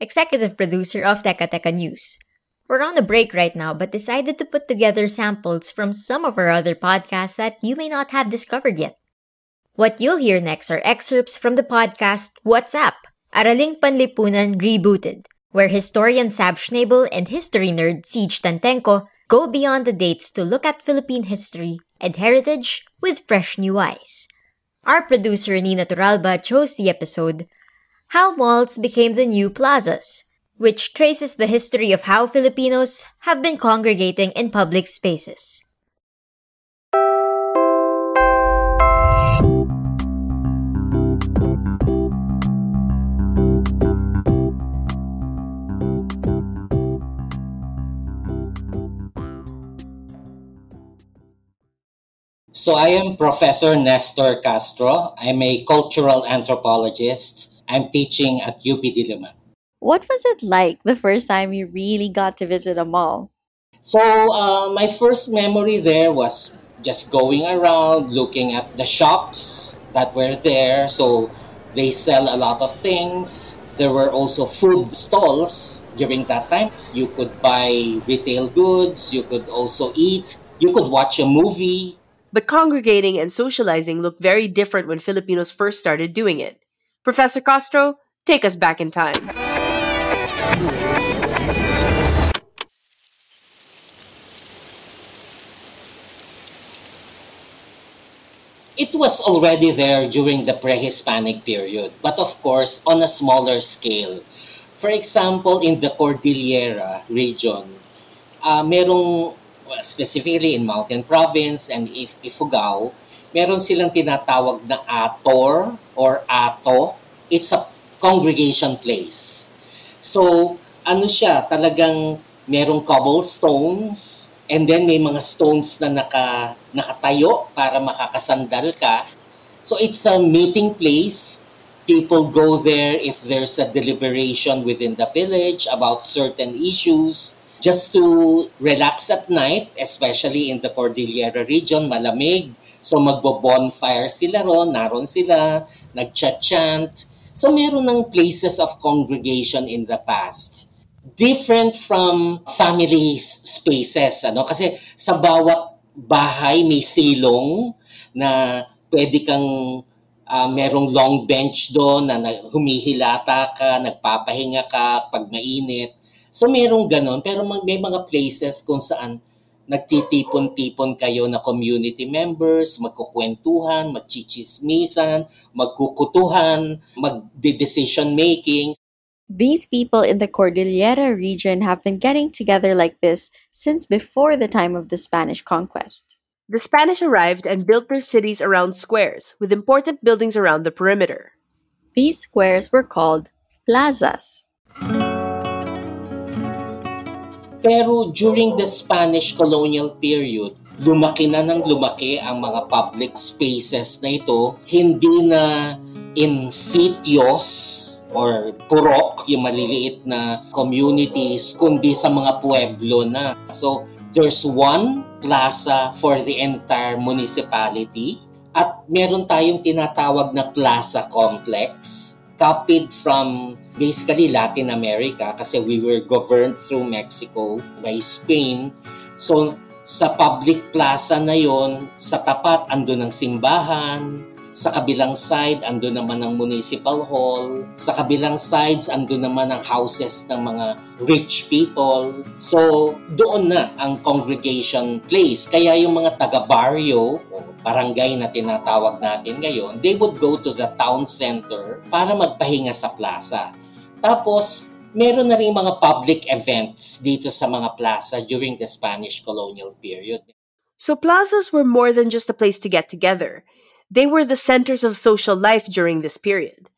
executive producer of Teka Teka News. We're on a break right now, but decided to put together samples from some of our other podcasts that you may not have discovered yet. What you'll hear next are excerpts from the podcast What's AP? Araling Panlipunan Rebooted, where historian Sab Schnabel and history nerd Ceej Tantengco go beyond the dates to look at Philippine history and heritage with fresh new eyes. Our producer Nina Turalba chose the episode How Malls Became the New Plazas, which traces the history of how Filipinos have been congregating in public spaces. So I am Professor Nestor Castro. I'm a cultural anthropologist. I'm teaching at UP Diliman. What was it like the first time you really got to visit a mall? So uh, my first memory there was just going around looking at the shops that were there. So they sell a lot of things. There were also food stalls during that time. You could buy retail goods. You could also eat. You could watch a movie. But congregating and socializing looked very different when Filipinos first started doing it. Professor Castro, take us back in time. It was already there during the pre-Hispanic period, but of course on a smaller scale. For example, in the Cordillera region, uh, merong specifically in Mountain Province and if Ifugao, meron silang tinatawag na ator or ato. It's a congregation place. So, ano siya, talagang merong cobblestones and then may mga stones na naka, nakatayo para makakasandal ka. So, it's a meeting place. People go there if there's a deliberation within the village about certain issues just to relax at night, especially in the Cordillera region, malamig. So magbo-bonfire sila ron, naron sila, nag-chant. So meron ng places of congregation in the past. Different from family spaces, ano? Kasi sa bawat bahay may silong na pwede kang uh, merong long bench doon na humihilata ka, nagpapahinga ka pag mainit. So merong ganon, pero may mga places kung saan nagtitipon-tipon kayo na community members, magkukwentuhan, magchichismisan, magkukutuhan, mag-decision making. These people in the Cordillera region have been getting together like this since before the time of the Spanish conquest. The Spanish arrived and built their cities around squares, with important buildings around the perimeter. These squares were called plazas. Pero during the Spanish colonial period, lumaki na ng lumaki ang mga public spaces na ito. Hindi na in sitios or purok, yung maliliit na communities, kundi sa mga pueblo na. So, there's one plaza for the entire municipality at meron tayong tinatawag na plaza complex copied from basically Latin America kasi we were governed through Mexico by Spain. So sa public plaza na yon, sa tapat ando ng simbahan. Sa kabilang side, ando naman ang municipal hall. Sa kabilang sides, ando naman ang houses ng mga rich people. So, doon na ang congregation place. Kaya yung mga taga-barrio o barangay na tinatawag natin ngayon, they would go to the town center para magpahinga sa plaza. Tapos, meron na rin mga public events dito sa mga plaza during the Spanish colonial period. So plazas were more than just a place to get together. They were the centers of social life during this period.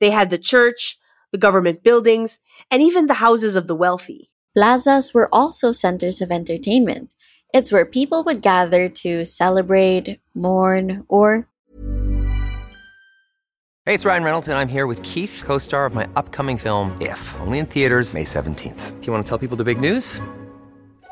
They had the church, the government buildings, and even the houses of the wealthy. Plazas were also centers of entertainment. It's where people would gather to celebrate, mourn, or. Hey, it's Ryan Reynolds, and I'm here with Keith, co star of my upcoming film, If, only in theaters, May 17th. Do you want to tell people the big news?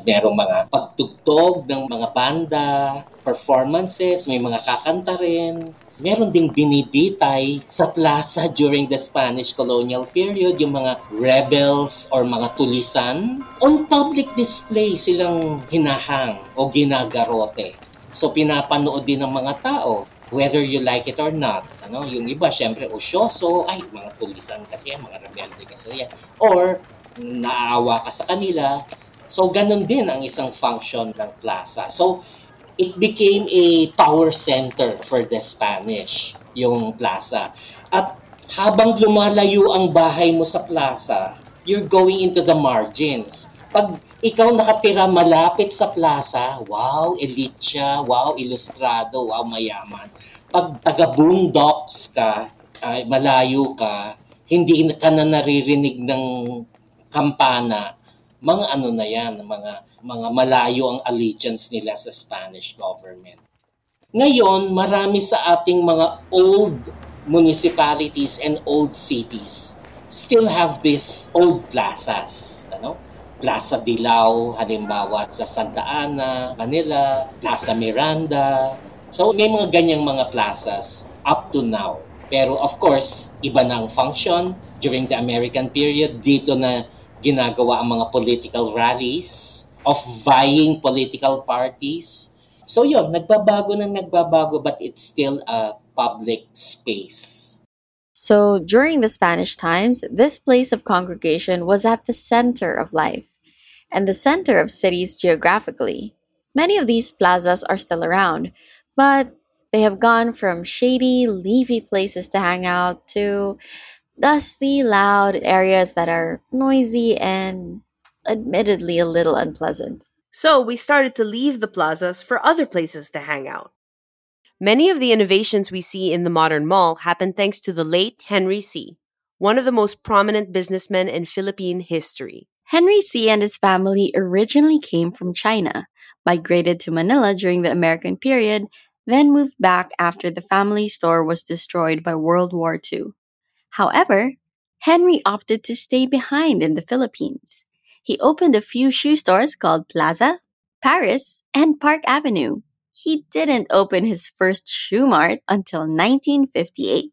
Merong mga pagtugtog ng mga banda, performances, may mga kakanta rin. Meron ding binibitay sa plaza during the Spanish colonial period, yung mga rebels or mga tulisan. On public display silang hinahang o ginagarote. So pinapanood din ng mga tao whether you like it or not. Ano, yung iba, syempre, usyoso, ay, mga tulisan kasi yan, mga rebelde kasi yan. Or, naawa ka sa kanila. So, ganun din ang isang function ng plaza. So, it became a power center for the Spanish, yung plaza. At habang lumalayo ang bahay mo sa plaza, you're going into the margins. Pag ikaw nakatira malapit sa plaza, wow, elite siya, wow, ilustrado, wow, mayaman. Pag taga-boondocks ka, ay, malayo ka, hindi ka na naririnig ng kampana, mga ano na yan, mga, mga malayo ang allegiance nila sa Spanish government. Ngayon, marami sa ating mga old municipalities and old cities still have these old plazas. Ano? Plaza Dilao, halimbawa sa Santa Ana, Manila, Plaza Miranda. So may mga ganyang mga plazas up to now. Pero of course, iba na ang function. During the American period, dito na ginagawa ang mga political rallies of vying political parties. So yun, nagbabago na nagbabago but it's still a public space. So during the Spanish times, this place of congregation was at the center of life and the center of cities geographically. Many of these plazas are still around, but they have gone from shady, leafy places to hang out to dusty, loud areas that are noisy and admittedly a little unpleasant. So we started to leave the plazas for other places to hang out. Many of the innovations we see in the modern mall happened thanks to the late Henry Sy., one of the most prominent businessmen in Philippine history. Henry Sy. and his family originally came from China, migrated to Manila during the American period, then moved back after the family store was destroyed by World War II. However, Henry opted to stay behind in the Philippines. He opened a few shoe stores called Plaza, Paris, and Park Avenue. He didn't open his first shoe mart until 1958.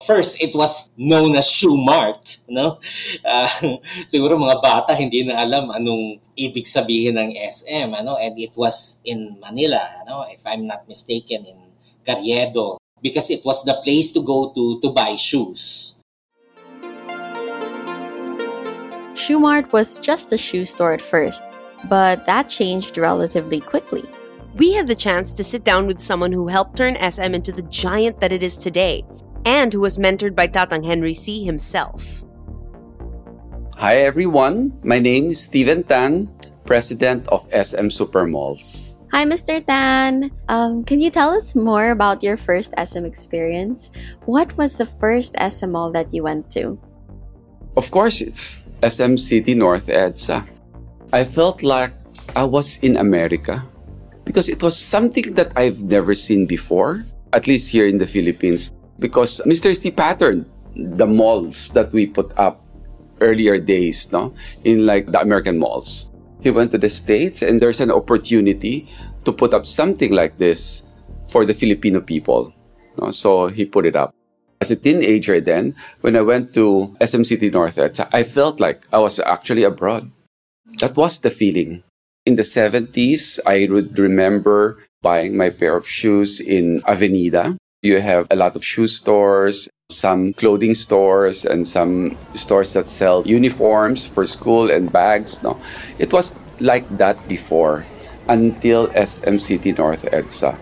First, it was known as Shoe Mart. No? Uh, siguro mga bata hindi na alam anong ibig sabihin ng SM. Ano? And it was in Manila, ano? if I'm not mistaken, in Carriedo. Because it was the place to go to to buy shoes. Shoe Mart was just a shoe store at first, but that changed relatively quickly. We had the chance to sit down with someone who helped turn SM into the giant that it is today, and who was mentored by Tatang Henry Sy. himself. Hi everyone, my name is Steven Tan, President of SM Supermalls. Hi, Mr. Tan. Um, can you tell us more about your first SM experience? What was the first SM mall that you went to? Of course, it's SM City North EDSA. I felt like I was in America because it was something that I've never seen before, at least here in the Philippines. Because Mr. Sy patterned the malls that we put up earlier days, no, in like the American malls. He went to the States and there's an opportunity to put up something like this for the Filipino people. So he put it up. As a teenager then, when I went to SM City North, I felt like I was actually abroad. That was the feeling. In the 70s, I would remember buying my pair of shoes in Avenida. You have a lot of shoe stores, some clothing stores and some stores that sell uniforms for school and bags. No, it was like that before until SM City North EDSA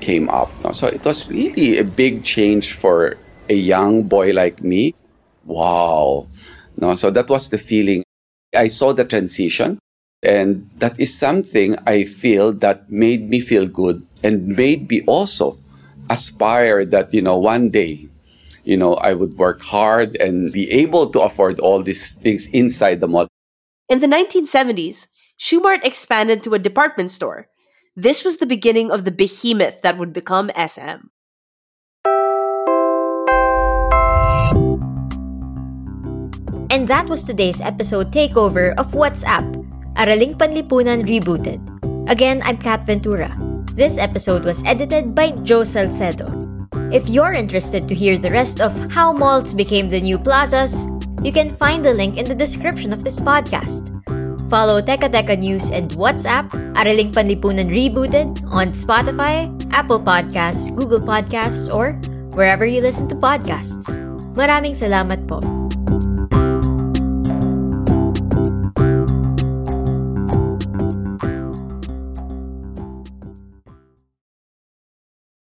came up. No? So it was really a big change for a young boy like me. Wow. No, so that was the feeling. I saw the transition and that is something I feel that made me feel good and made me also aspire that, you know, one day you know, I would work hard and be able to afford all these things inside the mall. In the 1970s, Shoemart expanded to a department store. This was the beginning of the behemoth that would become SM. And that was today's episode takeover of What's AP, Araling Panlipunan Rebooted. Again, I'm Kat Ventura. This episode was edited by Joe Salcedo. If you're interested to hear the rest of how malls became the new plazas, you can find the link in the description of this podcast. Follow Teka Teka News and What's AP, Araling Panlipunan Rebooted on Spotify, Apple Podcasts, Google Podcasts, or wherever you listen to podcasts. Maraming salamat po.